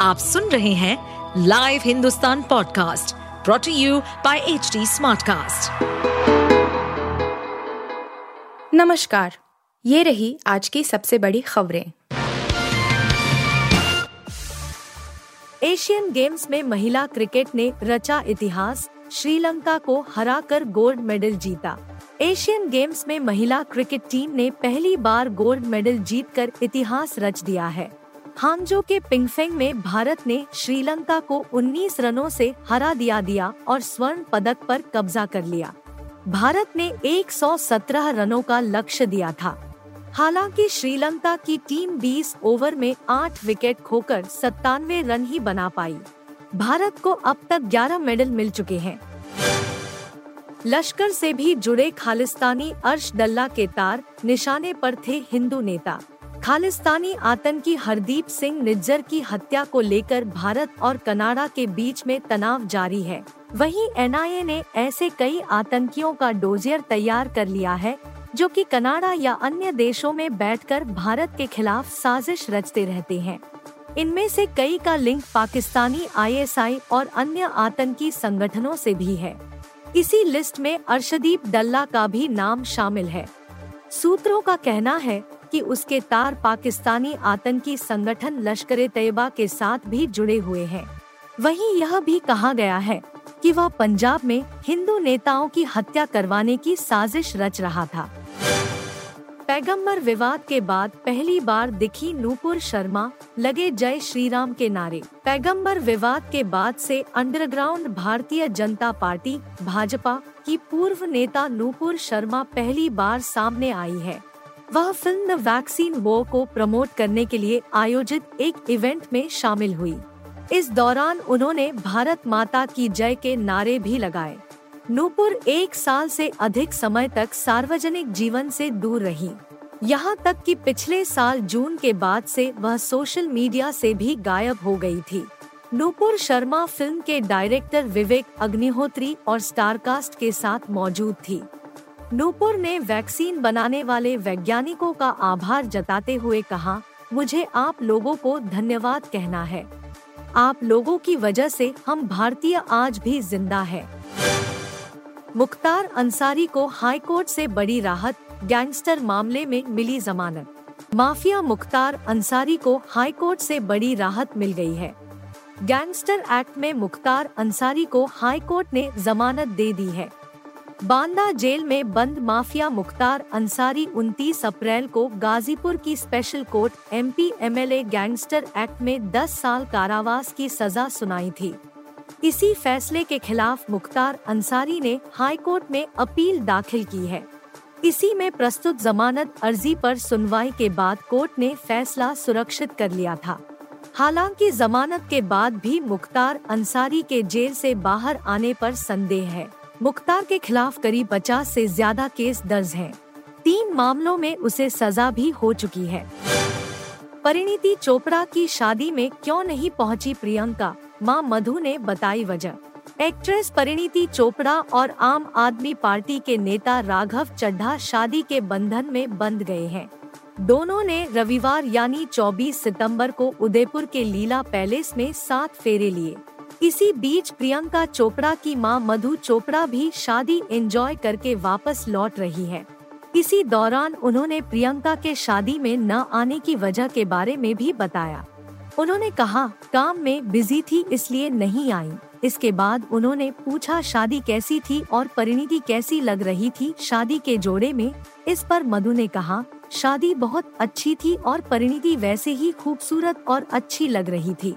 आप सुन रहे हैं live Hindustan podcast produced by H Smartcast. नमस्कार, ये रही आज की सबसे बड़ी खबरें। एशियन गेम्स में महिला क्रिकेट ने रचा इतिहास, श्रीलंका को हराकर गोल्ड मेडल जीता। एशियन गेम्स में महिला क्रिकेट टीम ने पहली बार गोल्ड मेडल जीतकर इतिहास रच दिया है। हांगजो के पिंगफेंग में भारत ने श्रीलंका को 19 रनों से हरा दिया दिया और स्वर्ण पदक पर कब्जा कर लिया। भारत ने 117 रनों का लक्ष्य दिया था। हालाँकि श्रीलंका की टीम 20 ओवर में 8 विकेट खोकर सत्तानवे रन ही बना पाई। भारत को अब तक 11 मेडल मिल चुके हैं। लश्कर से भी जुड़े खालिस्तानी अर्श दल्ला के तार निशाने पर थे हिंदू नेता। खालिस्तानी आतंकी हरदीप सिंह निज्जर की हत्या को लेकर भारत और कनाडा के बीच में तनाव जारी है। वहीं एनआईए ने ऐसे कई आतंकियों का डोजियर तैयार कर लिया है, जो कि कनाडा या अन्य देशों में बैठकर भारत के खिलाफ साजिश रचते रहते हैं। इनमें से कई का लिंक पाकिस्तानी आईएसआई और अन्य आतंकी संगठनों से भी है। इसी लिस्ट में अर्शदीप डल्ला का भी नाम शामिल है। सूत्रों का कहना है कि उसके तार पाकिस्तानी आतंकी संगठन लश्कर तैयबा के साथ भी जुड़े हुए हैं। वहीं यह भी कहा गया है कि वह पंजाब में हिंदू नेताओं की हत्या करवाने की साजिश रच रहा था। पैगंबर विवाद के बाद पहली बार दिखी नूपुर शर्मा, लगे जय श्री राम के नारे। पैगंबर विवाद के बाद से अंडरग्राउंड भारतीय जनता पार्टी, भाजपा, की पूर्व नेता नूपुर शर्मा पहली बार सामने आई है। वह फ़िल्म द वैक्सीन वो को प्रमोट करने के लिए आयोजित एक इवेंट में शामिल हुई। इस दौरान उन्होंने भारत माता की जय के नारे भी लगाए। नूपुर एक साल से अधिक समय तक सार्वजनिक जीवन से दूर रही। यहाँ तक कि पिछले साल जून के बाद से वह सोशल मीडिया से भी गायब हो गई थी। नूपुर शर्मा फ़िल्म के डायरेक्टर विवेक अग्निहोत्री और स्टारकास्ट के साथ मौजूद थी। नूपुर ने वैक्सीन बनाने वाले वैज्ञानिकों का आभार जताते हुए कहा, मुझे आप लोगों को धन्यवाद कहना है। आप लोगों की वजह से हम भारतीय आज भी ज़िंदा है। मुख्तार अंसारी को हाई कोर्ट से बड़ी राहत, गैंगस्टर मामले में मिली जमानत। माफिया मुख्तार अंसारी को हाई कोर्ट से बड़ी राहत मिल गई है। गैंगस्टर एक्ट में मुख्तार अंसारी को हाई कोर्ट ने जमानत दे दी है। बांदा जेल में बंद माफिया मुख्तार अंसारी 29 अप्रैल को गाजीपुर की special court MP MLA gangster act में 10 साल कारावास की सजा सुनाई थी। इसी फैसले के खिलाफ मुख्तार अंसारी ने हाई कोर्ट में अपील दाखिल की है। इसी में प्रस्तुत जमानत अर्जी पर सुनवाई के बाद कोर्ट ने फैसला सुरक्षित कर लिया था। हालाँकि जमानत के बाद भी मुख्तार अंसारी के जेल से बाहर आने पर संदेह है। मुख्तार के खिलाफ करीब पचास से ज़्यादा केस दर्ज हैं। तीन मामलों में उसे सजा भी हो चुकी है। परिणीति चोपड़ा की शादी में क्यों नहीं पहुँची प्रियंका? माँ मधु ने बताई वजह। एक्ट्रेस परिणीति चोपड़ा और आम आदमी पार्टी के नेता राघव चड्ढा शादी के बंधन में बंध गए हैं। दोनों ने रविवार यानी 24 सितंबर को उदयपुर के लीला पैलेस में सात फेरे लिए। इसी बीच प्रियंका चोपड़ा की माँ मधु चोपड़ा भी शादी एंजॉय करके वापस लौट रही है। इसी दौरान उन्होंने प्रियंका के शादी में न आने की वजह के बारे में भी बताया। उन्होंने कहा, काम में बिज़ी थी इसलिए नहीं आई। इसके बाद उन्होंने पूछा, शादी कैसी थी और परिणीति कैसी लग रही थी शादी के जोड़े में? इस पर मधु ने कहा, शादी बहुत अच्छी थी और परिणीति वैसे ही खूबसूरत और अच्छी लग रही थी।